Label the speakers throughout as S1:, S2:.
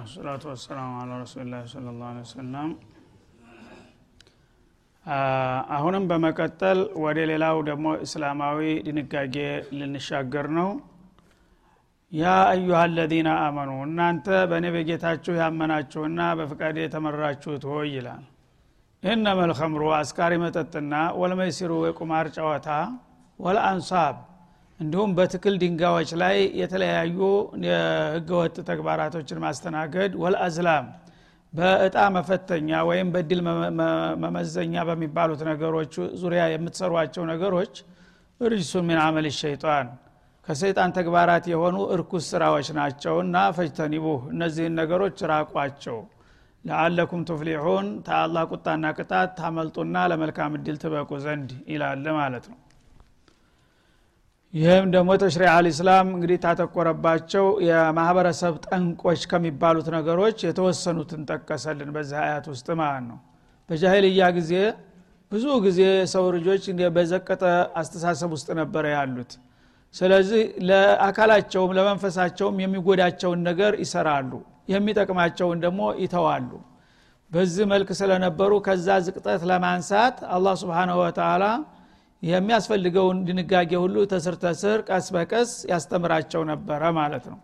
S1: ወሰላቱ ወሰላሙ አላ ረሱሊላ ስለ ላ ወሰለም አሁንም በመቀጠል ወደ ሌላው ደግሞ እስላማዊ ድንጋጌ ልንሻገር ነው። ያ አዩሃ አለዚነ አመኑ እናንተ በእኔ በጌታችሁ ያመናችሁና በፍቃድ የተመራችሁት ሆይ ይላል። ኢነመ ልከምሩ አስካሪ መጠጥና ወልመይሲሩ የቁማር ጨዋታ ወልአንሳብ እንዲሁም በትክል ድንጋዮች ላይ የተለያዩ የህገወጥ ተግባራቶችን ማስተናገድ ወልአዝላም በእጣ መፈተኛ ወይም በድል መመዘኛ በሚባሉት ነገሮች ዙሪያ የምትሰሯቸው ነገሮች ርጅሱን ምን አመል ሸይጣን ከሰይጣን ተግባራት የሆኑ እርኩስ ስራዎች ናቸውና ፈጅተኒቡ እነዚህን ነገሮች ራቋቸው። ለአለኩም ቱፍሊሑን ተአላህ ቁጣና ቅጣት ታመልጡና ለመልካም እድል ትበቁ ዘንድ ይላል ማለት ነው ይህም ደግሞ ተሽሪዕ አልእስላም እንግዲህ ታተኮረባቸው የማህበረሰብ ጠንቆች ከሚባሉት ነገሮች የተወሰኑትን ጠቀሰልን በዚህ አያት ውስጥ ማለት ነው። በጃሂልያ ጊዜ ብዙ ጊዜ ሰው ልጆች በዘቀጠ አስተሳሰብ ውስጥ ነበረ ያሉት። ስለዚህ ለአካላቸውም ለመንፈሳቸውም የሚጎዳቸውን ነገር ይሰራሉ የሚጠቅማቸውን ደግሞ ይተዋሉ። በዚህ መልክ ስለነበሩ ከዛ ዝቅጠት ለማንሳት አላህ ስብንሁ ወተላ የሚያስፈልገውን ድንጋጌ ሁሉ ተስር ተስር ቀስ በቀስ ያስተምራቸው ነበረ ማለት ነው።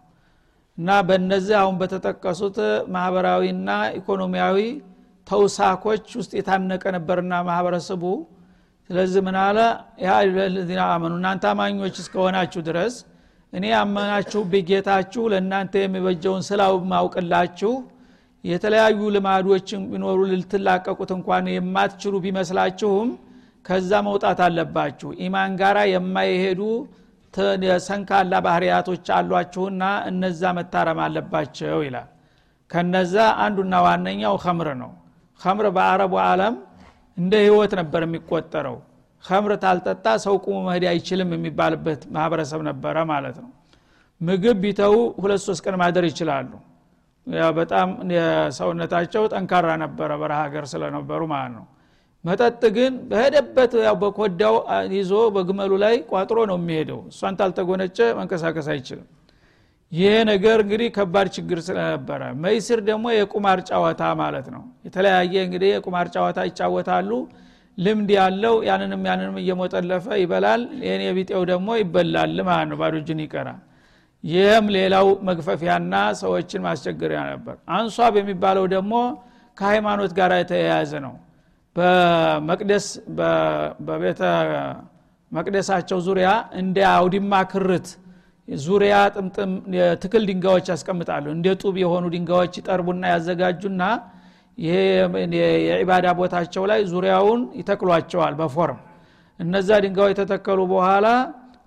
S1: እና በእነዚህ አሁን በተጠቀሱት ማህበራዊና ኢኮኖሚያዊ ተውሳኮች ውስጥ የታነቀ ነበርና ማህበረሰቡ። ስለዚህ ምን አለ? አመኑ እናንተ አማኞች እስከሆናችሁ ድረስ እኔ ያመናችሁ ጌታችሁ ለእናንተ የሚበጀውን ስላው ማውቅላችሁ። የተለያዩ ልማዶችን ቢኖሩ ልትላቀቁት እንኳን የማትችሉ ቢመስላችሁም ከዛ መውጣት አለባችሁ። ኢማን ጋራ የማይሄዱ ሰንካላ ባህርያቶች አሏችሁና እነዛ መታረም አለባቸው ይላል። ከነዛ አንዱና ዋነኛው ከምር ነው። ከምር በአረቡ ዓለም እንደ ህይወት ነበር የሚቆጠረው። ከምር ታልጠጣ ሰው ቁሙ መሄድ አይችልም የሚባልበት ማህበረሰብ ነበረ ማለት ነው። ምግብ ቢተው ሁለት ሶስት ቀን ማደር ይችላሉ። በጣም ሰውነታቸው ጠንካራ ነበረ በረሃ ሀገር ስለነበሩ ማለት ነው መጠጥ ግን በሄደበት በኮዳው ይዞ በግመሉ ላይ ቋጥሮ ነው የሚሄደው። እሷን ታልተጎነጨ መንቀሳቀስ አይችልም። ይሄ ነገር እንግዲህ ከባድ ችግር ስለነበረ መይስር ደግሞ የቁማር ጨዋታ ማለት ነው። የተለያየ እንግዲህ የቁማር ጨዋታ ይጫወታሉ። ልምድ ያለው ያንንም ያንንም እየሞጠለፈ ይበላል። ይህን የቢጤው ደግሞ ይበላል ማለት ነው። ባዶ እጅን ይቀራል። ይህም ሌላው መግፈፊያና ሰዎችን ማስቸገሪያ ነበር። አንሷብ የሚባለው ደግሞ ከሃይማኖት ጋር የተያያዘ ነው በመቅደስ በቤተ መቅደሳቸው ዙሪያ እንደ አውዲማ ክርት ዙሪያ ጥምጥም ትክል ድንጋዮች ያስቀምጣሉ። እንደ ጡብ የሆኑ ድንጋዮች ይጠርቡና ያዘጋጁና ይሄ የዒባዳ ቦታቸው ላይ ዙሪያውን ይተክሏቸዋል በፎርም። እነዛ ድንጋዮች የተተከሉ በኋላ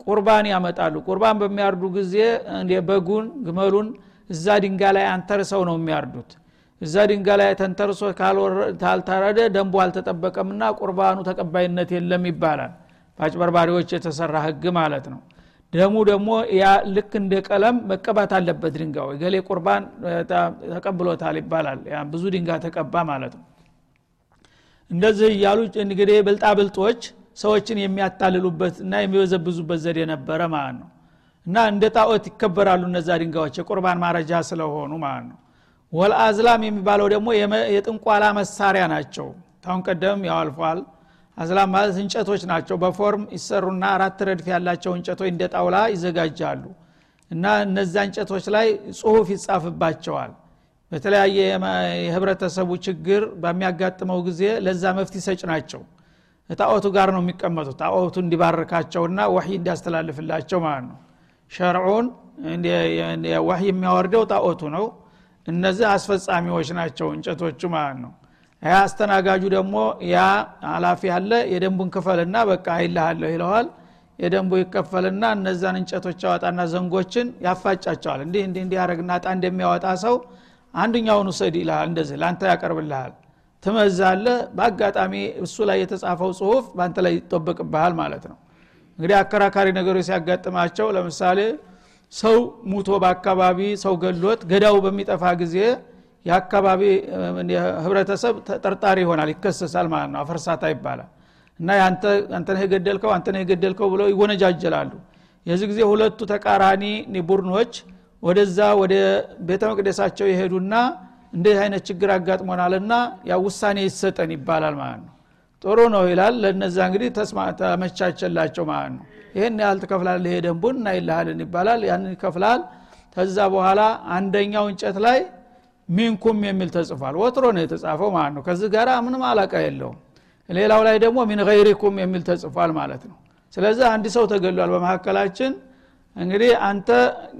S1: ቁርባን ያመጣሉ። ቁርባን በሚያርዱ ጊዜ በጉን ግመሉን እዛ ድንጋ ላይ አንተርሰው ነው የሚያርዱት እዛ ድንጋ ላይ ተንተርሶ ካልታረደ ደንቡ አልተጠበቀምና ቁርባኑ ተቀባይነት የለም ይባላል። በአጭበርባሪዎች የተሰራ ህግ ማለት ነው። ደሙ ደግሞ ያ ልክ እንደ ቀለም መቀባት አለበት ድንጋው ገሌ ቁርባን ተቀብሎታል ይባላል። ብዙ ድንጋ ተቀባ ማለት ነው። እንደዚህ እያሉ እንግዲህ ብልጣብልጦች ሰዎችን የሚያታልሉበት እና የሚበዘብዙበት ዘዴ ነበረ ማለት ነው። እና እንደ ጣዖት ይከበራሉ እነዛ ድንጋዮች። የቁርባን ማረጃ ስለሆኑ ማለት ነው ወልአዝላም የሚባለው ደግሞ የጥንቋላ መሳሪያ ናቸው። ታሁን ቀደም ያው አዝላም ማለት እንጨቶች ናቸው። በፎርም ይሰሩና አራት ረድፍ ያላቸው እንጨቶች እንደ ጣውላ ይዘጋጃሉ። እና እነዛ እንጨቶች ላይ ጽሁፍ ይጻፍባቸዋል። በተለያየ የህብረተሰቡ ችግር በሚያጋጥመው ጊዜ ለዛ መፍት ሰጭ ናቸው። ጣዖቱ ጋር ነው የሚቀመጡት። ጣዖቱ እንዲባርካቸውና ወህይ እንዲያስተላልፍላቸው ማለት ነው። ሸርዑን ወህይ የሚያወርደው ጣዖቱ ነው እነዚህ አስፈጻሚዎች ናቸው እንጨቶቹ ማለት ነው። ያ አስተናጋጁ ደግሞ ያ አላፊ ያለ የደንቡን ክፈልና በቃ አይልሃለሁ ይለዋል። የደንቡ ይከፈልና እነዛን እንጨቶች ያወጣና ዘንጎችን ያፋጫቸዋል። እንዲህ እንዲህ እንዲህ ያደረግና እንደሚያወጣ ሰው አንድኛውን ውሰድ ይልሃል እንደዚህ ለአንተ ያቀርብልሃል። ትመዛለ በአጋጣሚ እሱ ላይ የተጻፈው ጽሁፍ በአንተ ላይ ይጠበቅብሃል ማለት ነው። እንግዲህ አከራካሪ ነገሮች ሲያጋጥማቸው ለምሳሌ ሰው ሙቶ በአካባቢ ሰው ገሎት ገዳው በሚጠፋ ጊዜ የአካባቢ ህብረተሰብ ተጠርጣሪ ይሆናል ይከሰሳል ማለት ነው። አፈርሳታ ይባላል። እና አንተነህ የገደልከው አንተነህ የገደልከው ብለው ይወነጃጀላሉ። የዚህ ጊዜ ሁለቱ ተቃራኒ ቡድኖች ወደዛ ወደ ቤተ መቅደሳቸው የሄዱና እንዲህ አይነት ችግር አጋጥሞናልና ያ ውሳኔ ይሰጠን ይባላል ማለት ነው። ጥሩ ነው ይላል። ለነዛ እንግዲህ ተመቻቸላቸው ማለት ነው ይህን ያህል ትከፍላል ይሄ ደንቡን እናይልሃልን ይባላል። ያንን ይከፍላል። ከዛ በኋላ አንደኛው እንጨት ላይ ሚንኩም የሚል ተጽፏል። ወትሮ ነው የተጻፈው ማለት ነው። ከዚህ ጋር ምንም አላቃ የለውም። ሌላው ላይ ደግሞ ሚን ገይሪኩም የሚል ተጽፏል ማለት ነው። ስለዚህ አንድ ሰው ተገሏል። በመካከላችን እንግዲህ አንተ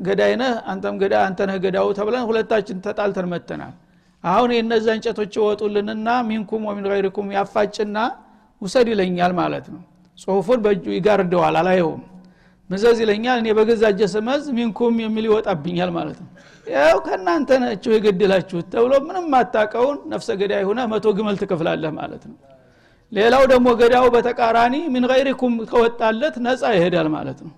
S1: ገዳይ ነህ አንተም ገዳይ አንተ ነህ ገዳው ተብለን ሁለታችን ተጣልተን መተናል አሁን የነዛ እንጨቶች ይወጡልንና ሚንኩም ወሚን ገይሪኩም ያፋጭና ውሰድ ይለኛል ማለት ነው ጽሁፉን በእጁ ይጋርደዋል አላየውም። ምዘዝ ይለኛል እኔ በገዛ እጀ ስመዝ ሚንኩም የሚል ይወጣብኛል ማለት ነው። ያው ከእናንተ ናቸው የገደላችሁት ተብሎ ምንም ማታቀውን ነፍሰ ገዳይ ሁነ መቶ ግመል ትከፍላለህ ማለት ነው። ሌላው ደግሞ ገዳው በተቃራኒ ሚን ገይሪኩም ከወጣለት ነፃ ይሄዳል ማለት ነው።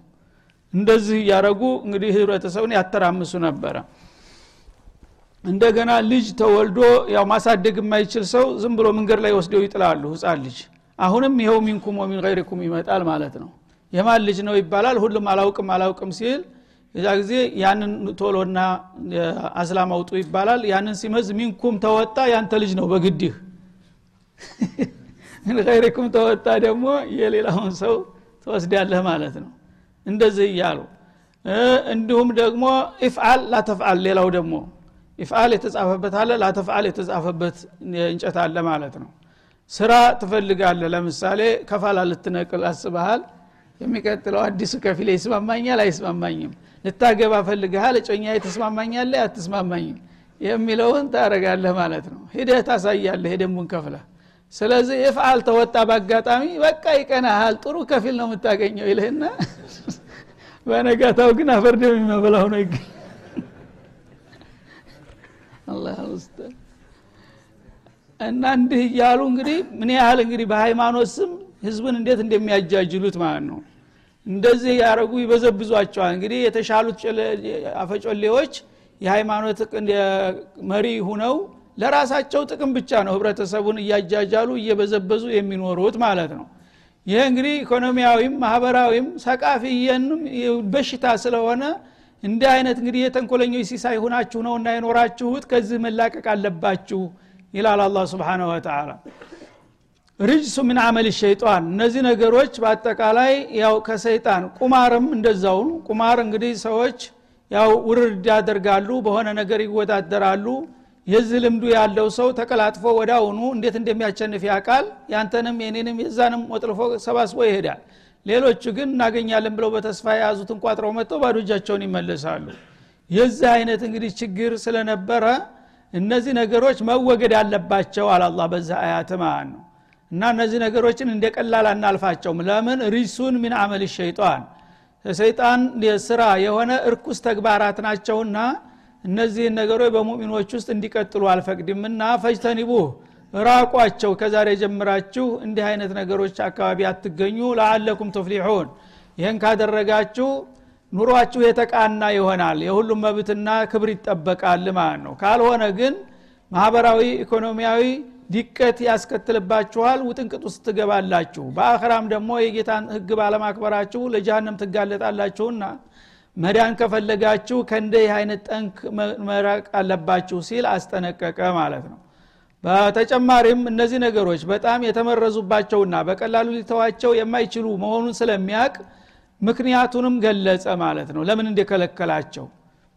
S1: እንደዚህ እያረጉ እንግዲህ ህብረተሰቡን ያተራምሱ ነበረ። እንደገና ልጅ ተወልዶ ያው ማሳደግ የማይችል ሰው ዝም ብሎ መንገድ ላይ ወስደው ይጥላሉ። ህፃን ልጅ አሁንም ይኸው ሚንኩም ወሚን ገይሪኩም ይመጣል ማለት ነው። የማን ልጅ ነው ይባላል? ሁሉም አላውቅም አላውቅም ሲል የዛ ጊዜ ያንን ቶሎና አስላም አውጡ ይባላል። ያንን ሲመዝ ሚንኩም ተወጣ ያንተ ልጅ ነው በግድህ። ምን ተወጣ ደግሞ የሌላውን ሰው ትወስዳለህ ማለት ነው። እንደዚህ እያሉ እንዲሁም ደግሞ ኢፍአል ላተፍአል ሌላው ደግሞ ኢፍአል የተጻፈበት አለ ላተፍአል የተጻፈበት እንጨት አለ ማለት ነው ስራ ትፈልጋለህ? ለምሳሌ ከፋላ ልትነቅል አስበሃል? የሚቀጥለው አዲሱ ከፊሌ ይስማማኛል አይስማማኝም? ልታገባ ፈልግሃል እጮኛ ትስማማኛለ አትስማማኝም? የሚለውን ታረጋለህ ማለት ነው። ሂደህ ታሳያለህ የደንቡን ከፍለ ስለዚህ የፍአል ተወጣ በአጋጣሚ በቃ ይቀናሃል ጥሩ ከፊል ነው የምታገኘው ይልህና በነጋታው ግን አፈርደም የሚመበላው ነው ይገኝ አላህ ውስጥ እና እንዲህ እያሉ እንግዲህ ምን ያህል እንግዲህ በሃይማኖት ስም ህዝብን እንዴት እንደሚያጃጅሉት ማለት ነው። እንደዚህ ያደረጉ ይበዘብዟቸዋል። እንግዲህ የተሻሉት አፈጮሌዎች የሃይማኖት መሪ ሁነው ለራሳቸው ጥቅም ብቻ ነው ህብረተሰቡን እያጃጃሉ እየበዘበዙ የሚኖሩት ማለት ነው። ይህ እንግዲህ ኢኮኖሚያዊም ማህበራዊም ሰቃፊየንም በሽታ ስለሆነ እንዲህ አይነት እንግዲህ የተንኮለኞች ሲሳይ ሁናችሁ ነው እና የኖራችሁት ከዚህ መላቀቅ አለባችሁ ይላል አላ ስብሓንሁ ወተላ ርጅሱ ምን አመል ሸይጣን። እነዚህ ነገሮች በአጠቃላይ ያው ከሰይጣን ቁማርም እንደዛው ቁማር እንግዲህ ሰዎች ያው ውርድ ያደርጋሉ በሆነ ነገር ይወዳደራሉ። የዚህ ልምዱ ያለው ሰው ተቀላጥፎ ወደ አሁኑ እንዴት እንደሚያሸንፍ ያቃል ያንተንም የኔንም የዛንም ወጥልፎ ሰባስቦ ይሄዳል። ሌሎቹ ግን እናገኛለን ብለው በተስፋ የያዙትን ቋጥረው መጥተው ባዶ እጃቸውን ይመለሳሉ። የዚህ አይነት እንግዲህ ችግር ስለነበረ እነዚህ ነገሮች መወገድ አለባቸው አላላ በዛ አያት ማለት ነው። እና እነዚህ ነገሮችን እንደ ቀላል አናልፋቸውም። ለምን? ሪሱን ሚን አመል ሸይጣን። ሰይጣን ስራ የሆነ እርኩስ ተግባራት ናቸውና እነዚህን ነገሮች በሙሚኖች ውስጥ እንዲቀጥሉ አልፈቅድምና ፈጅተኒቡህ ራቋቸው። ከዛሬ ጀምራችሁ እንዲህ አይነት ነገሮች አካባቢ አትገኙ። ለአለኩም ትፍሊሑን ይህን ካደረጋችሁ ኑሯችሁ የተቃና ይሆናል። የሁሉም መብትና ክብር ይጠበቃል ማለት ነው። ካልሆነ ግን ማህበራዊ ኢኮኖሚያዊ ዲቀት ያስከትልባችኋል ውጥንቅጥ ውስጥ ትገባላችሁ በአኸራም ደግሞ የጌታን ህግ ባለማክበራችሁ ለጀሃነም ትጋለጣላችሁና መዳን ከፈለጋችሁ ከእንዲህ አይነት ጠንክ መራቅ አለባችሁ ሲል አስጠነቀቀ ማለት ነው። በተጨማሪም እነዚህ ነገሮች በጣም የተመረዙባቸውና በቀላሉ ሊተዋቸው የማይችሉ መሆኑን ስለሚያቅ ምክንያቱንም ገለጸ ማለት ነው። ለምን እንደከለከላቸው?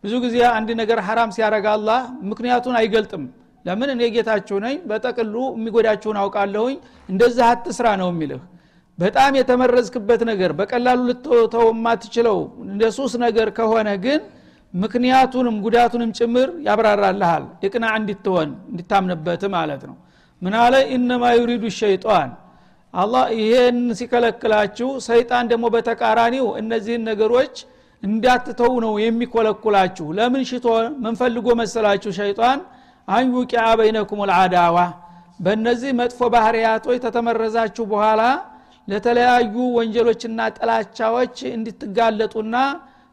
S1: ብዙ ጊዜ አንድ ነገር ሐራም ሲያረጋ አላህ ምክንያቱን አይገልጥም። ለምን? እኔ ጌታችሁ ነኝ በጠቅሉ የሚጎዳችሁን አውቃለሁኝ እንደዚህ አትስራ ነው የሚልህ። በጣም የተመረዝክበት ነገር በቀላሉ ልትተው የማትችለው እንደ ሱስ ነገር ከሆነ ግን ምክንያቱንም ጉዳቱንም ጭምር ያብራራልሃል። የቅና እንድትሆን እንድታምንበት ማለት ነው። ምን አለ? ኢነማ ዩሪዱ ሸይጣን አላህ ይሄን ሲከለክላችሁ ሰይጣን ደግሞ በተቃራኒው እነዚህን ነገሮች እንዳትተው ነው የሚኮለኩላችሁ። ለምን ሽቶ ምን ፈልጎ መሰላችሁ? ሸይጣን አንዩቂያ በይነኩም ልአዳዋ በእነዚህ መጥፎ ባህርያቶች ተተመረዛችሁ በኋላ ለተለያዩ ወንጀሎችና ጥላቻዎች እንድትጋለጡና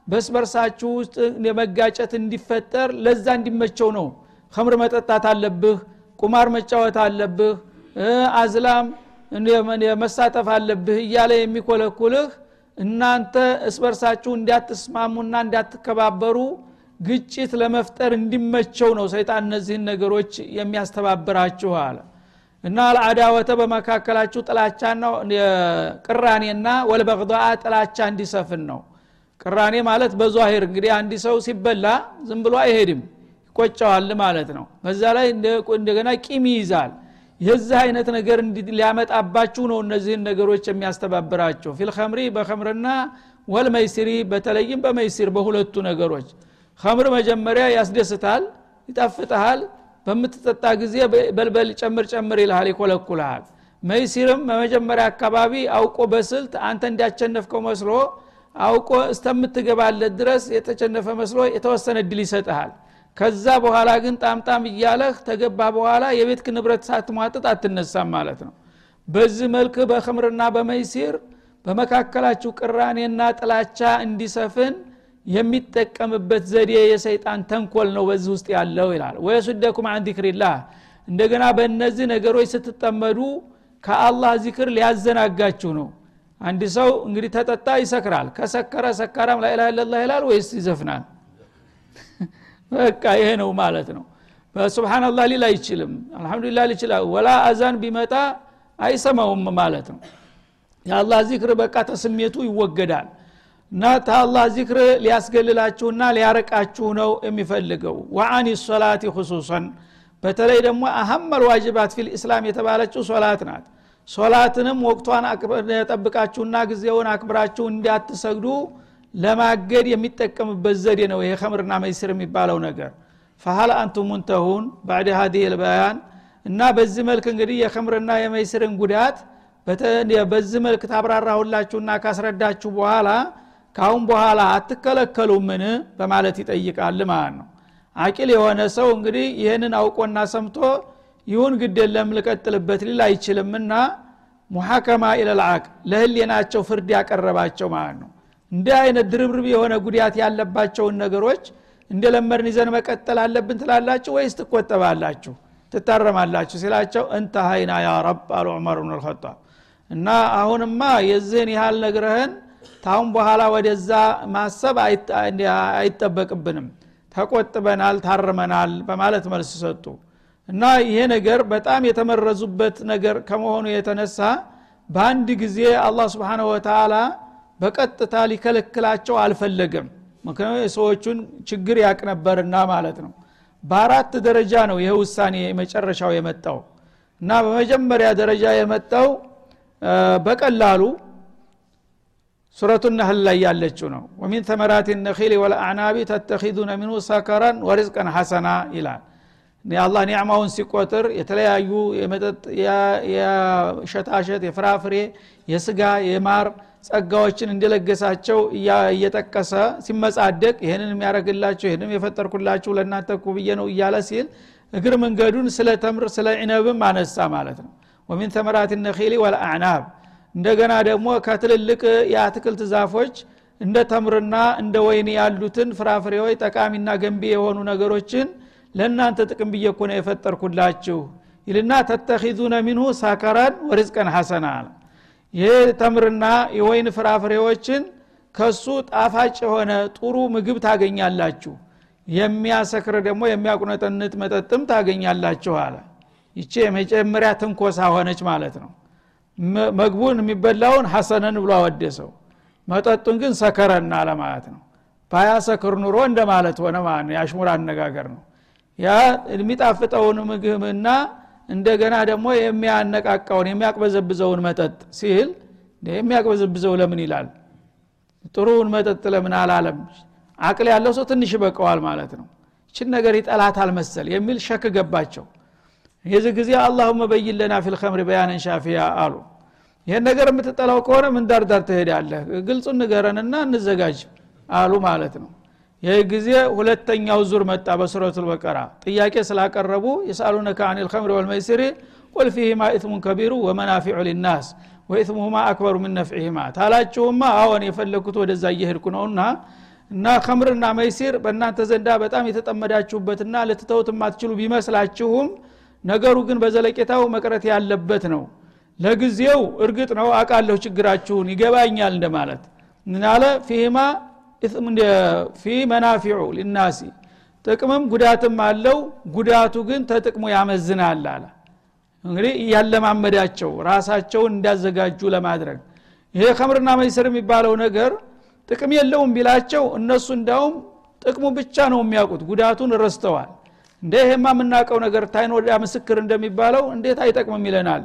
S1: በስበርሳችሁ ውስጥ የመጋጨት እንዲፈጠር ለዛ እንዲመቸው ነው። ከምር መጠጣት አለብህ ቁማር መጫወት አለብህ አዝላም መሳተፍ አለብህ እያለ የሚኮለኩልህ እናንተ እስበርሳችሁ እንዳትስማሙና እንዳትከባበሩ ግጭት ለመፍጠር እንዲመቸው ነው ሰይጣን እነዚህን ነገሮች የሚያስተባብራችሁ አለ። እና አልአዳወተ በመካከላችሁ ጥላቻና ቅራኔና ወልበግዳ ጥላቻ እንዲሰፍን ነው። ቅራኔ ማለት በዛሂር እንግዲህ አንድ ሰው ሲበላ ዝም ብሎ አይሄድም ይቆጨዋል ማለት ነው። በዛ ላይ እንደገና ቂም ይይዛል የዚህ አይነት ነገር ሊያመጣባችሁ ነው እነዚህን ነገሮች የሚያስተባብራቸው ፊልከምሪ በከምርና ወልመይሲሪ በተለይም በመይሲር በሁለቱ ነገሮች። ከምር መጀመሪያ ያስደስታል ይጣፍጠሃል በምትጠጣ ጊዜ በልበል ጨምር ጨምር ይልሃል ይኮለኩልሃል። መይሲርም በመጀመሪያ አካባቢ አውቆ በስልት አንተ እንዲያቸነፍከው መስሎ አውቆ እስተምትገባለት ድረስ የተቸነፈ መስሎ የተወሰነ እድል ይሰጥሃል ከዛ በኋላ ግን ጣምጣም እያለህ ተገባ በኋላ የቤት ንብረት ሳትሟጥጥ አትነሳም ማለት ነው። በዚህ መልክ በክምርና በመይሲር በመካከላችሁ ቅራኔና ጥላቻ እንዲሰፍን የሚጠቀምበት ዘዴ የሰይጣን ተንኮል ነው በዚህ ውስጥ ያለው ይላል። ወየሱደኩም አን ዚክሪላህ። እንደገና በእነዚህ ነገሮች ስትጠመዱ ከአላህ ዚክር ሊያዘናጋችሁ ነው። አንድ ሰው እንግዲህ ተጠጣ ይሰክራል። ከሰከረ ሰካራም ላኢላha ኢላላህ ይላል ወይስ ይዘፍናል በቃ ይሄ ነው ማለት ነው። በሱብሃንአላህ ሊል አይችልም። አልহামዱሊላህ ሊችላል ወላ አዛን ቢመጣ አይሰማውም ማለት ነው። የአላህ ዚክር በቃ ተስሜቱ ይወገዳል። እና ታላህ ዚክር ሊያስገልላችሁና ሊያረቃችሁ ነው የሚፈልገው። ወአኒ ሶላት ሁሱሰን በተለይ ደግሞ አህመል ዋጅባት ፊል ኢስላም የተባለችው ሶላት ናት። ሶላትንም ወቅቷን ጠብቃችሁና ጊዜውን አክብራችሁ እንዲያትሰግዱ ለማገድ የሚጠቀምበት ዘዴ ነው ይሄ ከምርና መይስር የሚባለው ነገር። ፈሀል አንቱም ሙንተሁን ባዕድ ሀዲህ ልበያን እና በዚህ መልክ እንግዲህ የከምርና የመይስርን ጉዳት በዚህ መልክ ታብራራሁላችሁና ካስረዳችሁ በኋላ ካሁን በኋላ አትከለከሉምን በማለት ይጠይቃል ማለት ነው። አቂል የሆነ ሰው እንግዲህ ይህንን አውቆና ሰምቶ ይሁን ግድ የለም ልቀጥልበት ሊል አይችልምና ሙሐከማ ኢለልአቅ ለህሌናቸው ፍርድ ያቀረባቸው ማለት ነው እንዲህ አይነት ድርብርብ የሆነ ጉዳት ያለባቸውን ነገሮች እንደ ለመድን ይዘን መቀጠል አለብን ትላላችሁ ወይስ ትቆጠባላችሁ? ትታረማላችሁ ሲላቸው እንተሀይና ያ ረብ አሉ ዑመር ብን እና አሁንማ የዚህን ያህል ነግረህን ታሁን በኋላ ወደዛ ማሰብ አይጠበቅብንም። ተቆጥበናል ታርመናል በማለት መልስ ሰጡ። እና ይሄ ነገር በጣም የተመረዙበት ነገር ከመሆኑ የተነሳ በአንድ ጊዜ አላህ ስብሓንሁ ወተላ በቀጥታ ሊከለክላቸው አልፈለገም። ምክንያቱ የሰዎቹን ችግር ያቅ ነበርና ማለት ነው። በአራት ደረጃ ነው ይህ ውሳኔ መጨረሻው የመጣው። እና በመጀመሪያ ደረጃ የመጣው በቀላሉ ሱረቱ ነህል ላይ ያለችው ነው። ወሚን ተመራት ነኺል ወልአዕናቢ ተተኪዱነ ሚንሁ ሰከራን ወሪዝቀን ሐሰና ይላል። የአላህ ኒዕማውን ሲቆጥር የተለያዩ የመጠጥ የሸታሸት የፍራፍሬ የስጋ የማር ጸጋዎችን እንደለገሳቸው እየጠቀሰ ሲመጻደቅ ይህንን የሚያደረግላቸው ይህንም የፈጠርኩላችሁ ለእናንተ ብዬ ነው እያለ ሲል እግር መንገዱን ስለ ተምር ስለ ዒነብም አነሳ ማለት ነው። ወሚን ተመራት ነኺሊ ወልአዕናብ እንደገና ደግሞ ከትልልቅ የአትክልት ዛፎች እንደ ተምርና እንደ ወይን ያሉትን ፍራፍሬዎች ጠቃሚና ገንቢ የሆኑ ነገሮችን ለእናንተ ጥቅም ብዬ የፈጠርኩላችሁ ይልና ተተኪዙነ ሚንሁ ሳከራን ወሪዝቀን ሐሰና አለ ይህ ተምርና የወይን ፍራፍሬዎችን ከሱ ጣፋጭ የሆነ ጥሩ ምግብ ታገኛላችሁ። የሚያሰክር ደግሞ የሚያቁነጠንጥ መጠጥም ታገኛላችሁ አለ። ይቺ የመጀመሪያ ትንኮሳ ሆነች ማለት ነው። መግቡን የሚበላውን ሐሰነን ብሎ አወደሰው። መጠጡን ግን ሰከረና ለማለት ነው። ባያሰክር ኑሮ እንደማለት ሆነ ማለት ነው። የአሽሙር አነጋገር ነው። ያ የሚጣፍጠውን ምግብና እንደገና ደግሞ የሚያነቃቃውን የሚያቅበዘብዘውን መጠጥ ሲል የሚያቅበዘብዘው ለምን ይላል? ጥሩውን መጠጥ ለምን አላለም? አቅል ያለው ሰው ትንሽ ይበቀዋል ማለት ነው። ይችን ነገር ይጠላታል መሰል የሚል ሸክ ገባቸው። የዚህ ጊዜ አላሁመ በይን ለና ፊልከምሪ በያነን ሻፊያ አሉ። ይህን ነገር የምትጠላው ከሆነ ምን ዳርዳር ትሄዳለህ? ግልጹን ንገረንና እንዘጋጅ አሉ ማለት ነው ይህ ጊዜ ሁለተኛው ዙር መጣ በሱረቱ ልበቀራ ጥያቄ ስላቀረቡ የሳሉነከ አን ልከምሪ ወልመይስሪ ቁል ፊህማ ኢትሙን ከቢሩ ወመናፊዑ ሊናስ ወኢትሙሁማ አክበሩ ምን ነፍዒህማ። ታላችሁማ አዎን የፈለግኩት ወደዛ እየሄድኩ ነውና እና ከምርና መይሲር በእናንተ ዘንዳ በጣም የተጠመዳችሁበትና ልትተውት የማትችሉ ቢመስላችሁም ነገሩ ግን በዘለቄታው መቅረት ያለበት ነው። ለጊዜው እርግጥ ነው አቃለሁ ችግራችሁን ይገባኛል እንደማለት። ምናለ ፊህማ ፊ መናፊዑ ሊናሲ ጥቅምም ጉዳትም አለው። ጉዳቱ ግን ተጥቅሙ ያመዝናል አለ። እንግዲህ እያለማመዳቸው ራሳቸውን እንዳዘጋጁ ለማድረግ ይሄ ከምርና መይስር የሚባለው ነገር ጥቅም የለውም ቢላቸው እነሱ እንዳውም ጥቅሙ ብቻ ነው የሚያውቁት ጉዳቱን ረስተዋል። እንደ ይሄማ የምናውቀው ነገር ታይን ወዳ ምስክር እንደሚባለው እንዴት አይጠቅምም ይለናል።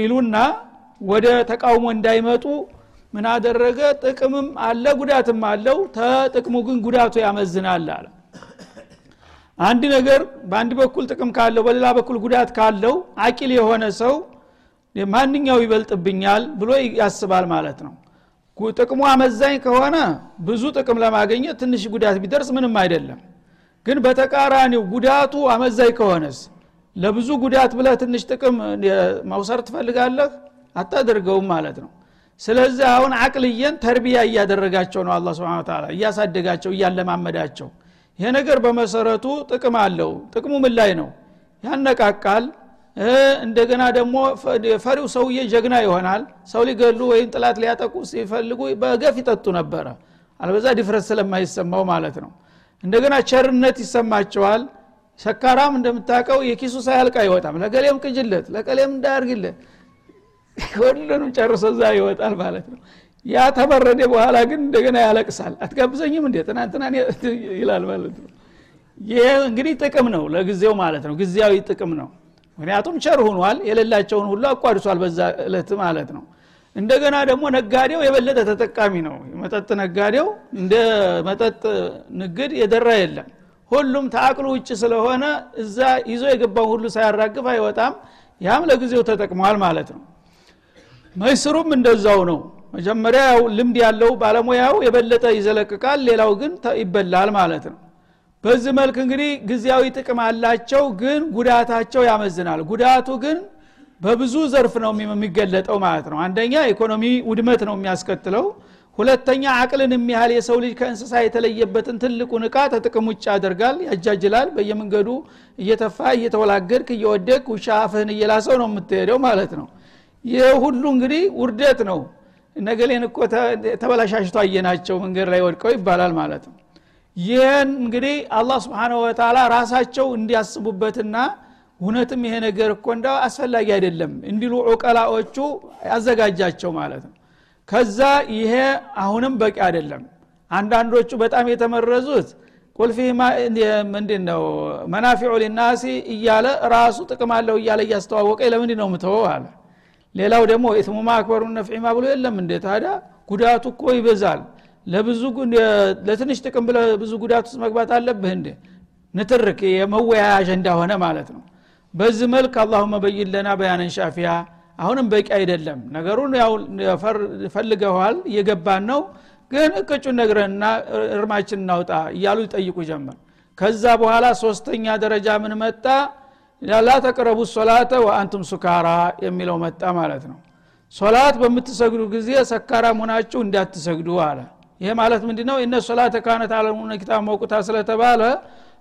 S1: ይሉና ወደ ተቃውሞ እንዳይመጡ ምን አደረገ? ጥቅምም አለ ጉዳትም አለው። ተጥቅሙ ግን ጉዳቱ ያመዝናል አለ። አንድ ነገር በአንድ በኩል ጥቅም ካለው በሌላ በኩል ጉዳት ካለው አቂል የሆነ ሰው ማንኛው ይበልጥብኛል ብሎ ያስባል ማለት ነው። ጥቅሙ አመዛኝ ከሆነ ብዙ ጥቅም ለማገኘት ትንሽ ጉዳት ቢደርስ ምንም አይደለም። ግን በተቃራኒው ጉዳቱ አመዛኝ ከሆነስ? ለብዙ ጉዳት ብለህ ትንሽ ጥቅም መውሰር ትፈልጋለህ? አታደርገውም ማለት ነው ስለዚህ አሁን አቅልየን ተርቢያ እያደረጋቸው ነው አላ ስብን ታላ እያሳደጋቸው እያለማመዳቸው። ይሄ ነገር በመሰረቱ ጥቅም አለው። ጥቅሙ ምን ላይ ነው? ያነቃቃል። እንደገና ደግሞ ፈሪው ሰውዬ ጀግና ይሆናል። ሰው ሊገሉ ወይም ጥላት ሊያጠቁ ሲፈልጉ በገፍ ይጠጡ ነበረ። አልበዛ ድፍረት ስለማይሰማው ማለት ነው። እንደገና ቸርነት ይሰማቸዋል። ሰካራም እንደምታውቀው የኪሱ ሳያልቅ አይወጣም። ለገሌም ቅጅለት ለቀሌም እንዳያርግለት ሁሉንም ጨርሶ እዛ ይወጣል ማለት ነው። ያ ተበረደ በኋላ ግን እንደገና ያለቅሳል። አትጋብዘኝም እንዴ? ትናንትና ይላል ማለት ነው። ይህ እንግዲህ ጥቅም ነው ለጊዜው ማለት ነው። ጊዜያዊ ጥቅም ነው። ምክንያቱም ቸር ሁኗል የሌላቸውን ሁሉ አቋድሷል በዛ እለት ማለት ነው። እንደገና ደግሞ ነጋዴው የበለጠ ተጠቃሚ ነው። መጠጥ ነጋዴው እንደ መጠጥ ንግድ የደራ የለም። ሁሉም ተአቅሉ ውጭ ስለሆነ እዛ ይዞ የገባው ሁሉ ሳያራግፍ አይወጣም። ያም ለጊዜው ተጠቅሟል ማለት ነው መይስሩም እንደዛው ነው። መጀመሪያ ያው ልምድ ያለው ባለሙያው የበለጠ ይዘለቅቃል ሌላው ግን ይበላል ማለት ነው። በዚህ መልክ እንግዲህ ጊዜያዊ ጥቅም አላቸው ግን ጉዳታቸው ያመዝናል። ጉዳቱ ግን በብዙ ዘርፍ ነው የሚገለጠው ማለት ነው። አንደኛ ኢኮኖሚ ውድመት ነው የሚያስከትለው። ሁለተኛ አቅልን የሚያህል የሰው ልጅ ከእንስሳ የተለየበትን ትልቁን እቃ ተጥቅም ውጭ ያደርጋል ያጃጅላል። በየመንገዱ እየተፋ እየተወላገድክ እየወደቅ ውሻ አፍህን እየላሰው ነው የምትሄደው ማለት ነው ይህ ሁሉ እንግዲህ ውርደት ነው። ነገሌን እኮ ተበላሻሽቶ አየናቸው መንገድ ላይ ወድቀው ይባላል ማለት ነው። ይህን እንግዲህ አላህ ስብሓንሁ ወተላ ራሳቸው እንዲያስቡበትና እውነትም ይሄ ነገር እኮ እንደ አስፈላጊ አይደለም እንዲሉ ዑቀላዎቹ ያዘጋጃቸው ማለት ነው። ከዛ ይሄ አሁንም በቂ አይደለም። አንዳንዶቹ በጣም የተመረዙት ቁልፊ ምንድን ነው መናፊዑ ሊናሲ እያለ ራሱ ጥቅም አለው እያለ እያስተዋወቀ ለምንድ ነው ምተወው አለ ሌላው ደግሞ ኢትሙማ አክበሩ ነፍዒማ ብሎ የለም እንዴ? ታዲያ ጉዳቱ እኮ ይበዛል። ለብዙ ለትንሽ ጥቅም ብለ ብዙ ጉዳት ውስጥ መግባት አለብህ እንዴ? ንትርክ የመወያ አጀንዳ ሆነ ማለት ነው። በዚህ መልክ አላሁመ በይን ለና በያነን ሻፊያ። አሁንም በቂ አይደለም። ነገሩን ያው ፈልገዋል እየገባን ነው። ግን እቅጩን ነግረንና እርማችን እናውጣ እያሉ ይጠይቁ ጀመር። ከዛ በኋላ ሶስተኛ ደረጃ ምን መጣ ላ ተቅረቡ ሶላተ ወአንቱም ሱካራ የሚለው መጣ ማለት ነው። ሶላት በምትሰግዱ ጊዜ ሰካራም ሆናችሁ እንዳትሰግዱ አለ። ይሄ ማለት ምንድ ነው እነ ሶላት ካነት አለሙነ ኪታብ መውቁታ ስለተባለ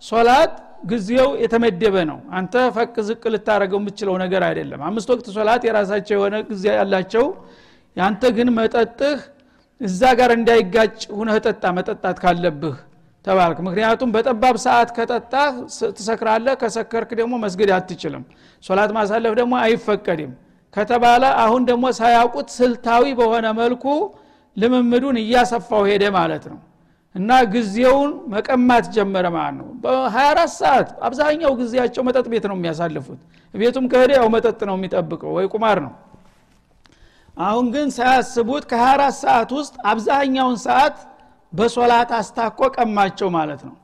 S1: ሶላት ጊዜው የተመደበ ነው። አንተ ፈቅ ዝቅ ልታደረገው የምችለው ነገር አይደለም። አምስት ወቅት ሶላት የራሳቸው የሆነ ጊዜ ያላቸው። ያንተ ግን መጠጥህ እዛ ጋር እንዳይጋጭ ሁነህ ጠጣ መጠጣት ካለብህ ተባልክ። ምክንያቱም በጠባብ ሰዓት ከጠጣህ ትሰክራለህ ከሰከርክ ደግሞ መስገድ አትችልም። ሶላት ማሳለፍ ደግሞ አይፈቀድም። ከተባለ አሁን ደግሞ ሳያውቁት ስልታዊ በሆነ መልኩ ልምምዱን እያሰፋው ሄደ ማለት ነው። እና ጊዜውን መቀማት ጀመረ ማለት ነው። በ24 ሰዓት አብዛኛው ጊዜያቸው መጠጥ ቤት ነው የሚያሳልፉት። ቤቱም ከሄደ ያው መጠጥ ነው የሚጠብቀው ወይ ቁማር ነው። አሁን ግን ሳያስቡት ከ24 ሰዓት ውስጥ አብዛኛውን ሰዓት በሶላት አስታኮ ቀማቸው ማለት ነው።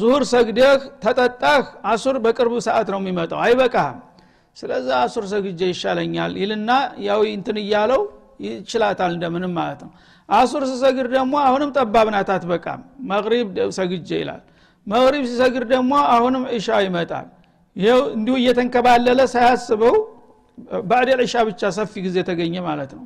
S1: ዙሁር ሰግደህ ተጠጣህ አሱር በቅርቡ ሰዓት ነው የሚመጣው። አይበቃህም። ስለዚህ አሱር ሰግጄ ይሻለኛል ይልና ያው እንትን እያለው ይችላታል እንደምንም ማለት ነው። አሱር ስሰግድ ደግሞ አሁንም ጠባብ ናት አትበቃም። መቅሪብ ሰግጄ ይላል። መቅሪብ ሲሰግድ ደግሞ አሁንም እሻ ይመጣል። ይው እንዲሁ እየተንከባለለ ሳያስበው ባዕድ ዕሻ ብቻ ሰፊ ጊዜ ተገኘ ማለት ነው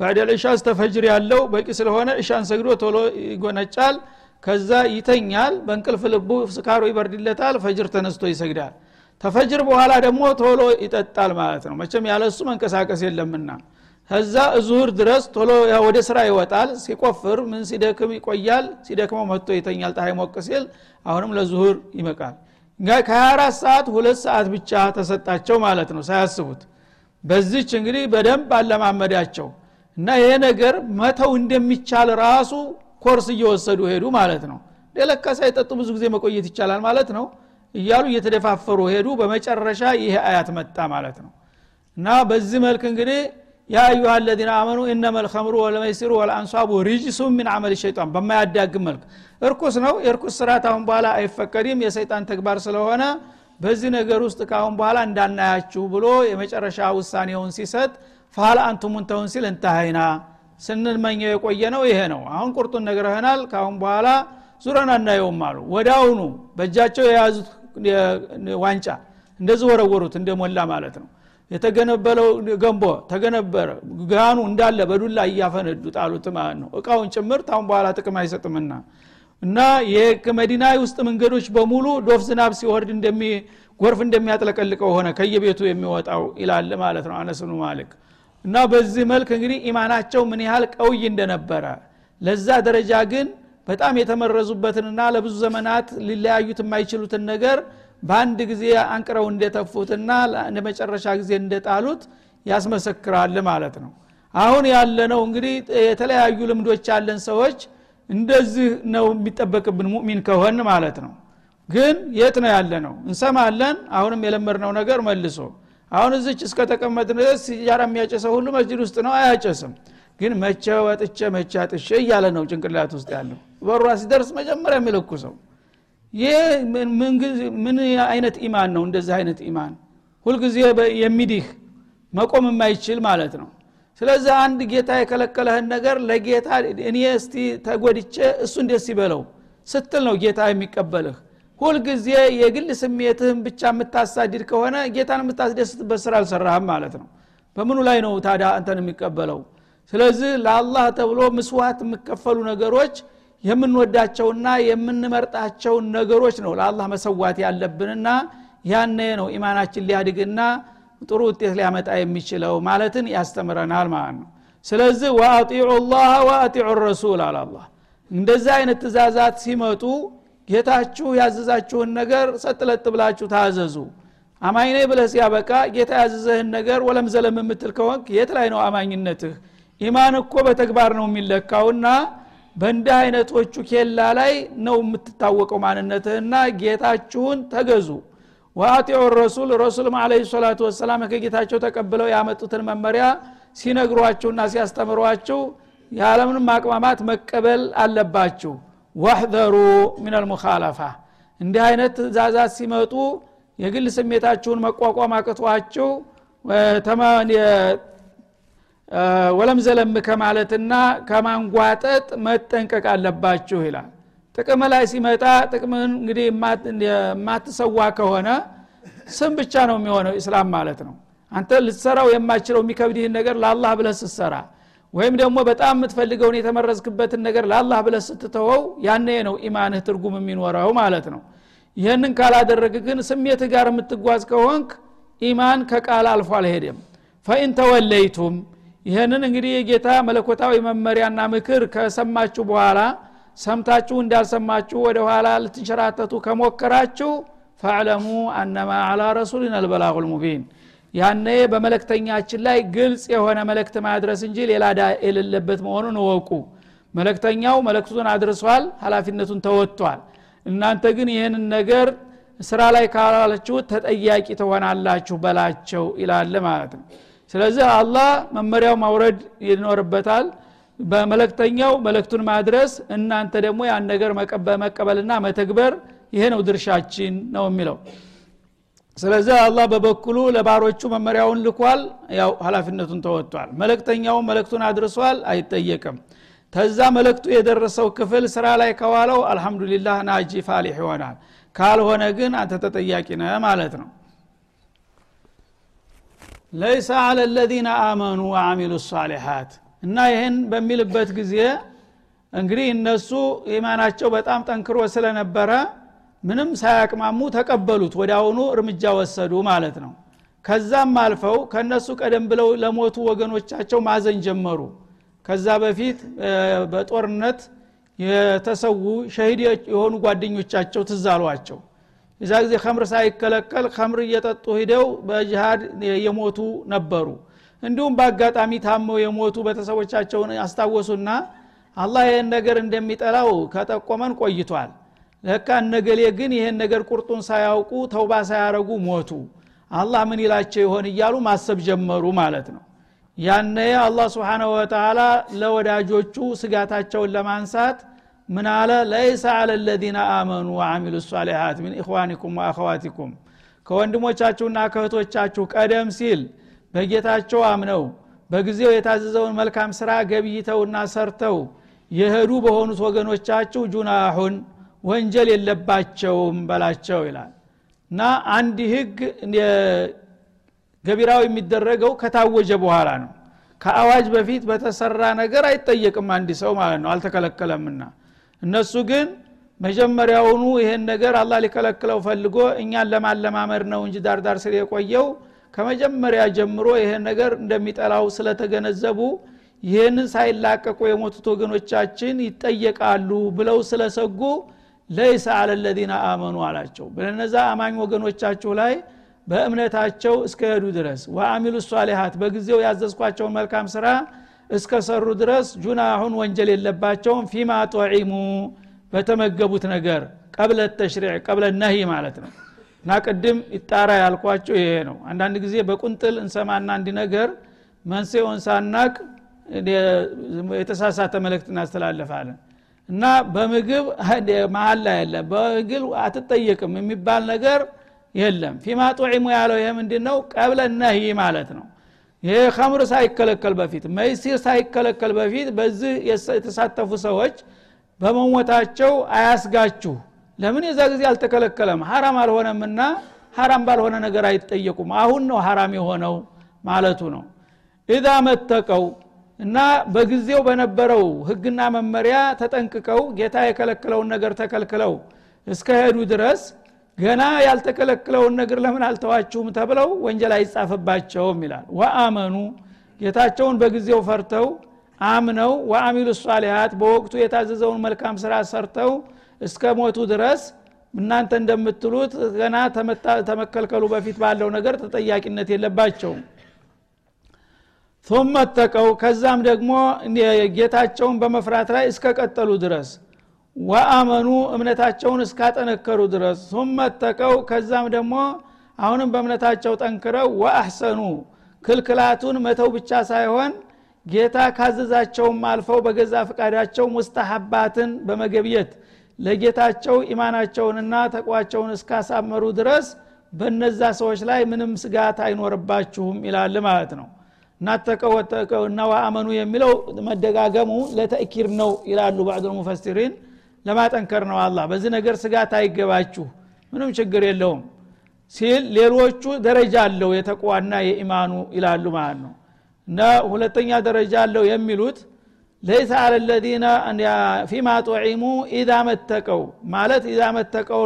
S1: ባዕድ ዕሻ እስተፈጅር ያለው በቂ ስለሆነ እሻን ሰግዶ ቶሎ ይጎነጫል ከዛ ይተኛል በእንቅልፍ ልቡ ስካሮ ይበርድለታል ፈጅር ተነስቶ ይሰግዳል። ተፈጅር በኋላ ደግሞ ቶሎ ይጠጣል ማለት ነው። መቼም ያለሱ መንቀሳቀስ የለምና። ከዛ ዙሁር ድረስ ቶሎ ወደ ስራ ይወጣል። ሲቆፍር ምን ሲደክም ይቆያል ሲደክመው መጥቶ ይተኛል። ፀሐይ ሞቅ ሲል አሁንም ለዙሁር ይመቃል። ከ24 ሰዓት ሁለት ሰዓት ብቻ ተሰጣቸው ማለት ነው ሳያስቡት። በዚች እንግዲህ በደንብ አለማመዳቸው እና ይሄ ነገር መተው እንደሚቻል ራሱ ኮርስ እየወሰዱ ሄዱ ማለት ነው። ለካ ሳይጠጡ ብዙ ጊዜ መቆየት ይቻላል ማለት ነው። እያሉ እየተደፋፈሩ ሄዱ። በመጨረሻ ይሄ አያት መጣ ማለት ነው። እና በዚህ መልክ እንግዲህ يا أيها الذين آمنوا إنما الخمر والميسر والأنصاب رجس من عمل الشيطان በማያዳግም መልክ። እርኩስ ነው። የእርኩስ ስርዓት አሁን በኋላ አይፈቀድም። የሰይጣን ተግባር ስለሆነ በዚህ ነገር ውስጥ ካሁን በኋላ እንዳናያችሁ ብሎ የመጨረሻ ውሳኔውን ሲሰጥ ፋል አንቱ ሙንተውን ሲል እንተሃይና። ስንመኘው የቆየ ነው ይሄ ነው። አሁን ቁርጡን ነግረህናል። ካሁን በኋላ ዙረን አናየውም አሉ። ወዳውኑ በእጃቸው የያዙት ዋንጫ እንደዚህ ወረወሩት እንደሞላ ማለት ነው። የተገነበለው ገንቦ ተገነበረ ጋኑ እንዳለ በዱላ እያፈነዱ ጣሉት ማለት ነው። እቃውን ጭምር ታሁን በኋላ ጥቅም አይሰጥምና። እና የመዲና ውስጥ መንገዶች በሙሉ ዶፍ ዝናብ ሲወርድ እንደሚ ጎርፍ እንደሚያጥለቀልቀው ሆነ ከየቤቱ የሚወጣው ይላል ማለት ነው አነስኑ ማልክ እና በዚህ መልክ እንግዲህ ኢማናቸው ምን ያህል ቀውይ እንደነበረ። ለዛ ደረጃ ግን በጣም የተመረዙበትንና ለብዙ ዘመናት ሊለያዩት የማይችሉትን ነገር በአንድ ጊዜ አንቅረው እንደተፉትና ለመጨረሻ ጊዜ እንደጣሉት ያስመሰክራል ማለት ነው። አሁን ያለነው እንግዲህ የተለያዩ ልምዶች ያለን ሰዎች እንደዚህ ነው የሚጠበቅብን ሙእሚን ከሆን ማለት ነው። ግን የት ነው ያለ ነው እንሰማለን። አሁንም የለመድነው ነገር መልሶ አሁን እዚች እስከተቀመጥ ድረስ ሲጃራ የሚያጨሰው ሁሉ መስጅድ ውስጥ ነው አያጨስም። ግን መቼ ወጥቼ መቼ አጥሼ እያለ ነው ጭንቅላት ውስጥ ያለው። በሯ ሲደርስ መጀመሪያ የሚለኩ ሰው ይህ ምን አይነት ኢማን ነው? እንደዚህ አይነት ኢማን ሁልጊዜ የሚዲህ መቆም የማይችል ማለት ነው። ስለዚህ አንድ ጌታ የከለከለህን ነገር ለጌታ እኔ እስቲ ተጎድቼ እሱ እንዴት ሲበለው ስትል ነው ጌታ የሚቀበልህ ሁልጊዜ የግል ስሜትህን ብቻ የምታሳድድ ከሆነ ጌታን የምታስደስትበት ስራ አልሰራህም ማለት ነው። በምኑ ላይ ነው ታዲያ አንተን የሚቀበለው? ስለዚህ ለአላህ ተብሎ ምስዋት የሚከፈሉ ነገሮች የምንወዳቸውና የምንመርጣቸውን ነገሮች ነው ለአላህ መሰዋት ያለብንና ያነ ነው ኢማናችን ሊያድግና ጥሩ ውጤት ሊያመጣ የሚችለው ማለትን ያስተምረናል ማለት ነው። ስለዚህ ወአጢዑ ላህ ወአጢዑ ረሱል አላላ እንደዚህ አይነት ትእዛዛት ሲመጡ ጌታችሁ ያዘዛችሁን ነገር ሰጥለጥ ብላችሁ ታዘዙ። አማኝ ብለህ ሲያበቃ ጌታ ያዘዘህን ነገር ወለም ዘለም የምትል ከሆንክ የት ላይ ነው አማኝነትህ? ኢማን እኮ በተግባር ነው የሚለካውና በእንዲህ አይነቶቹ ኬላ ላይ ነው የምትታወቀው ማንነትህና ጌታችሁን ተገዙ። ወአጢዑ ረሱል ረሱልም አለ ሰላቱ ወሰላም ከጌታቸው ተቀብለው ያመጡትን መመሪያ ሲነግሯችሁና ሲያስተምሯችሁ የዓለምንም ማቅማማት መቀበል አለባችሁ ዋህዘሩ ምን አልሙኻለፋ እንዲህ አይነት ትእዛዛት ሲመጡ የግል ስሜታችሁን መቋቋም አቅቷችሁ ወለም ዘለም ከማለትና ከማንጓጠጥ መጠንቀቅ አለባችሁ ይላል። ጥቅም ላይ ሲመጣ ጥቅምን እንግዲህ የማትሰዋ ከሆነ ስም ብቻ ነው የሚሆነው ኢስላም ማለት ነው። አንተ ልትሰራው የማችለው የሚከብድህን ነገር ለአላህ ብለህ ስትሰራ ወይም ደግሞ በጣም የምትፈልገውን የተመረዝክበትን ነገር ለአላህ ብለህ ስትተወው ያነ ነው ኢማንህ ትርጉም የሚኖረው ማለት ነው። ይህንን ካላደረግ ግን ስሜትህ ጋር የምትጓዝ ከሆንክ ኢማን ከቃል አልፎ አልሄደም። ፈኢን ተወለይቱም። ይህንን እንግዲህ የጌታ መለኮታዊ መመሪያና ምክር ከሰማችሁ በኋላ ሰምታችሁ እንዳልሰማችሁ ወደ ኋላ ልትንሸራተቱ ከሞከራችሁ ፈዕለሙ አነማ አላ ረሱሊና ልበላቁ ልሙቢን ያነ በመለክተኛችን ላይ ግልጽ የሆነ መለክት ማድረስ እንጂ ሌላ ዳ የሌለበት መሆኑን እወቁ። መለክተኛው መለክቱን አድርሷል ሀላፊነቱን ተወጥቷል። እናንተ ግን ይህንን ነገር ስራ ላይ ካላችሁ ተጠያቂ ትሆናላችሁ በላቸው ይላል ማለት ነው። ስለዚህ አላህ መመሪያው ማውረድ ይኖርበታል። በመለክተኛው መለክቱን ማድረስ እናንተ ደግሞ ያን ነገር መቀበልና መተግበር ይሄ ነው ድርሻችን ነው የሚለው ስለዚህ አላህ በበኩሉ ለባሮቹ መመሪያውን ልኳል። ያው ሀላፊነቱን ተወጥቷል። መለክተኛው መለክቱን አድርሷል አይጠየቅም። ተዛ መለክቱ የደረሰው ክፍል ስራ ላይ ከዋለው አልሐምዱሊላህ ናጂ ፋሊሕ ይሆናል። ካልሆነ ግን አንተ ተጠያቂ ነህ ማለት ነው። ለይሰ አለ ለዚነ አመኑ ወአሚሉ ሳሊሓት እና ይህን በሚልበት ጊዜ እንግዲህ እነሱ ኢማናቸው በጣም ጠንክሮ ስለነበረ ምንም ሳያቅማሙ ተቀበሉት ወደ እርምጃ ወሰዱ ማለት ነው። ከዛም አልፈው ከነሱ ቀደም ብለው ለሞቱ ወገኖቻቸው ማዘን ጀመሩ። ከዛ በፊት በጦርነት የተሰዉ ሸሂድ የሆኑ ጓደኞቻቸው ትዛሏቸው የዛ ጊዜ ከምር ሳይከለከል ከምር እየጠጡ ሂደው በጅሃድ የሞቱ ነበሩ። እንዲሁም በአጋጣሚ ታመው የሞቱ ቤተሰቦቻቸውን አስታወሱና አላህ ይህን ነገር እንደሚጠላው ከጠቆመን ቆይቷል ለካ እነገሌ ግን ይህን ነገር ቁርጡን ሳያውቁ ተውባ ሳያረጉ ሞቱ። አላህ ምን ይላቸው ይሆን እያሉ ማሰብ ጀመሩ ማለት ነው። ያነ አላህ ስብሓናሁ ወተላ ለወዳጆቹ ስጋታቸውን ለማንሳት ምን አለ? ለይሰ አለ ለዚነ አመኑ ወአሚሉ ሷሊሃት ምን ኢኽዋኒኩም ወአኸዋቲኩም ከወንድሞቻችሁና ከእህቶቻችሁ ቀደም ሲል በጌታቸው አምነው በጊዜው የታዘዘውን መልካም ስራ ገብይተውና ሰርተው የሄዱ በሆኑት ወገኖቻችሁ ጁናሁን ወንጀል የለባቸውም በላቸው ይላል። እና አንድ ህግ ገቢራው የሚደረገው ከታወጀ በኋላ ነው። ከአዋጅ በፊት በተሰራ ነገር አይጠየቅም አንድ ሰው ማለት ነው። አልተከለከለምና። እነሱ ግን መጀመሪያውኑ ይሄን ነገር አላህ ሊከለክለው ፈልጎ እኛን ለማለማመድ ነው እንጂ ዳርዳር ስር የቆየው ከመጀመሪያ ጀምሮ ይሄን ነገር እንደሚጠላው ስለተገነዘቡ ይህንን ሳይላቀቁ የሞቱት ወገኖቻችን ይጠየቃሉ ብለው ስለሰጉ ለይሰ አለ ለዚነ አመኑ አላቸው። በነዛ አማኝ ወገኖቻችሁ ላይ በእምነታቸው እስከሄዱ ድረስ ወአሚሉ ሷሊሃት በጊዜው ያዘዝኳቸውን መልካም ስራ እስከሰሩ ድረስ ጁናሁን ወንጀል የለባቸውም። ፊማ ጦዒሙ በተመገቡት ነገር ቀብለ ተሽሪዕ ቀብለ ነሂ ማለት ነው። እና ቅድም ይጣራ ያልኳቸው ይሄ ነው። አንዳንድ ጊዜ በቁንጥል እንሰማና እንዲ ነገር መንስኤውን ሳናቅ የተሳሳተ መልእክት እናስተላልፋለን እና በምግብ ላይ ያለ በግል አትጠየቅም የሚባል ነገር የለም። ፊማ ጡዒሙ ያለው ይሄ ምንድ ነው ቀብለ ነህይ ማለት ነው። ይሄ ከምር ሳይከለከል በፊት መይሲር ሳይከለከል በፊት በዚህ የተሳተፉ ሰዎች በመሞታቸው አያስጋችሁ። ለምን የዛ ጊዜ አልተከለከለም? ሀራም አልሆነምና ሀራም ባልሆነ ነገር አይጠየቁም። አሁን ነው ሀራም የሆነው ማለቱ ነው። ኢዛ መተቀው እና በጊዜው በነበረው ህግና መመሪያ ተጠንቅቀው ጌታ የከለከለውን ነገር ተከልክለው እስከ ሄዱ ድረስ ገና ያልተከለክለውን ነገር ለምን አልተዋችሁም ተብለው ወንጀል አይጻፍባቸውም ይላል። ወአመኑ ጌታቸውን በጊዜው ፈርተው አምነው ወአሚሉ ሷሊሃት በወቅቱ የታዘዘውን መልካም ስራ ሰርተው እስከ ሞቱ ድረስ እናንተ እንደምትሉት ገና ተመከልከሉ በፊት ባለው ነገር ተጠያቂነት የለባቸውም ثم ተቀው ከዛም ደግሞ ጌታቸውን በመፍራት ላይ እስከቀጠሉ ድረስ ወአመኑ እምነታቸውን እስካጠነከሩ ድረስ ثم ተቀው ከዛም ደግሞ አሁንም በእምነታቸው ጠንክረው ወአሕሰኑ ክልክላቱን መተው ብቻ ሳይሆን ጌታ ካዘዛቸውም አልፈው በገዛ ፍቃዳቸው ሙስተሐባትን በመገብየት ለጌታቸው ኢማናቸውንና ተቋቸውን እስካሳመሩ ድረስ በነዛ ሰዎች ላይ ምንም ስጋት አይኖርባችሁም ይላል ማለት ነው እናተቀው እና ወአመኑ የሚለው መደጋገሙ ለተእኪር ነው ይላሉ ባዕዱ ሙፈሲሪን ለማጠንከር ነው አላ በዚህ ነገር ስጋት አይገባችሁ ምንም ችግር የለውም ሲል ሌሎቹ ደረጃ አለው የተቋና የኢማኑ ይላሉ ማለት ነው። እና ሁለተኛ ደረጃ አለው የሚሉት ለይሰ አለ ለዚነ ፊማ ጦዒሙ ኢዛ መተቀው ማለት ኢዛ መተቀው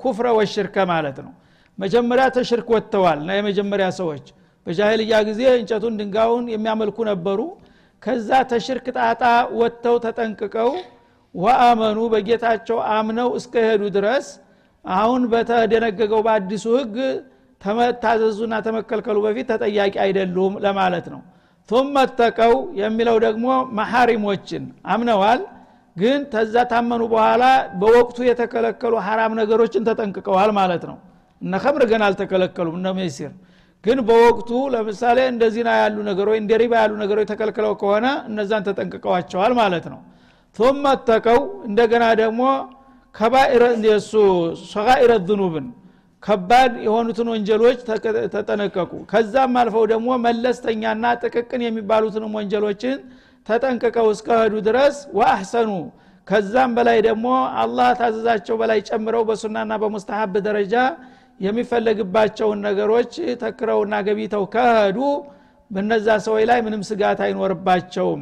S1: ኩፍረ ወሽርከ ማለት ነው። መጀመሪያ ተሽርክ ወጥተዋል። እና የመጀመሪያ ሰዎች በጃሂልያ ጊዜ እንጨቱን ድንጋውን የሚያመልኩ ነበሩ። ከዛ ተሽርክ ጣጣ ወጥተው ተጠንቅቀው ወአመኑ በጌታቸው አምነው እስከሄዱ ድረስ አሁን በተደነገገው በአዲሱ ህግ ተመታዘዙና ተመከልከሉ በፊት ተጠያቂ አይደሉም ለማለት ነው። ቱመ ተቀው የሚለው ደግሞ መሐሪሞችን አምነዋል። ግን ተዛ ታመኑ በኋላ በወቅቱ የተከለከሉ ሐራም ነገሮችን ተጠንቅቀዋል ማለት ነው። እነ ከምር ገና አልተከለከሉም እነ ሜሲር ግን በወቅቱ ለምሳሌ እንደዚና ያሉ ነገሮች እንደ ሪባ ያሉ ነገሮች ተከልክለው ከሆነ እነዛን ተጠንቅቀዋቸዋል ማለት ነው። ቱመ ተቀው እንደገና ደግሞ ከባኢረሱ ሰጋኢረ ዝኑብን ከባድ የሆኑትን ወንጀሎች ተጠነቀቁ። ከዛም አልፈው ደግሞ መለስተኛና ጥቅቅን የሚባሉትንም ወንጀሎችን ተጠንቅቀው እስከሄዱ ድረስ ወአሕሰኑ ከዛም በላይ ደግሞ አላህ ታዘዛቸው በላይ ጨምረው በሱናና በሙስተሐብ ደረጃ የሚፈለግባቸውን ነገሮች ተክረውና ገቢተው ከሄዱ በነዛ ሰዎች ላይ ምንም ስጋት አይኖርባቸውም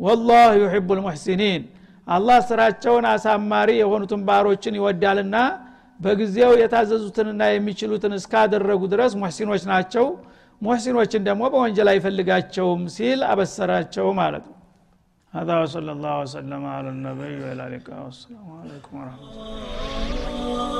S1: ወላህ ዩሕቡ ልሙሕሲኒን አላህ ስራቸውን አሳማሪ የሆኑትን ባሮችን ይወዳልና በጊዜው የታዘዙትንና የሚችሉትን እስካደረጉ ድረስ ሙሕሲኖች ናቸው ሙሕሲኖችን ደግሞ በወንጀል አይፈልጋቸውም ሲል አበሰራቸው ማለት ነው هذا وصلى الله وسلم على النبي وعلى اله وصحبه والسلام عليكم ورحمه الله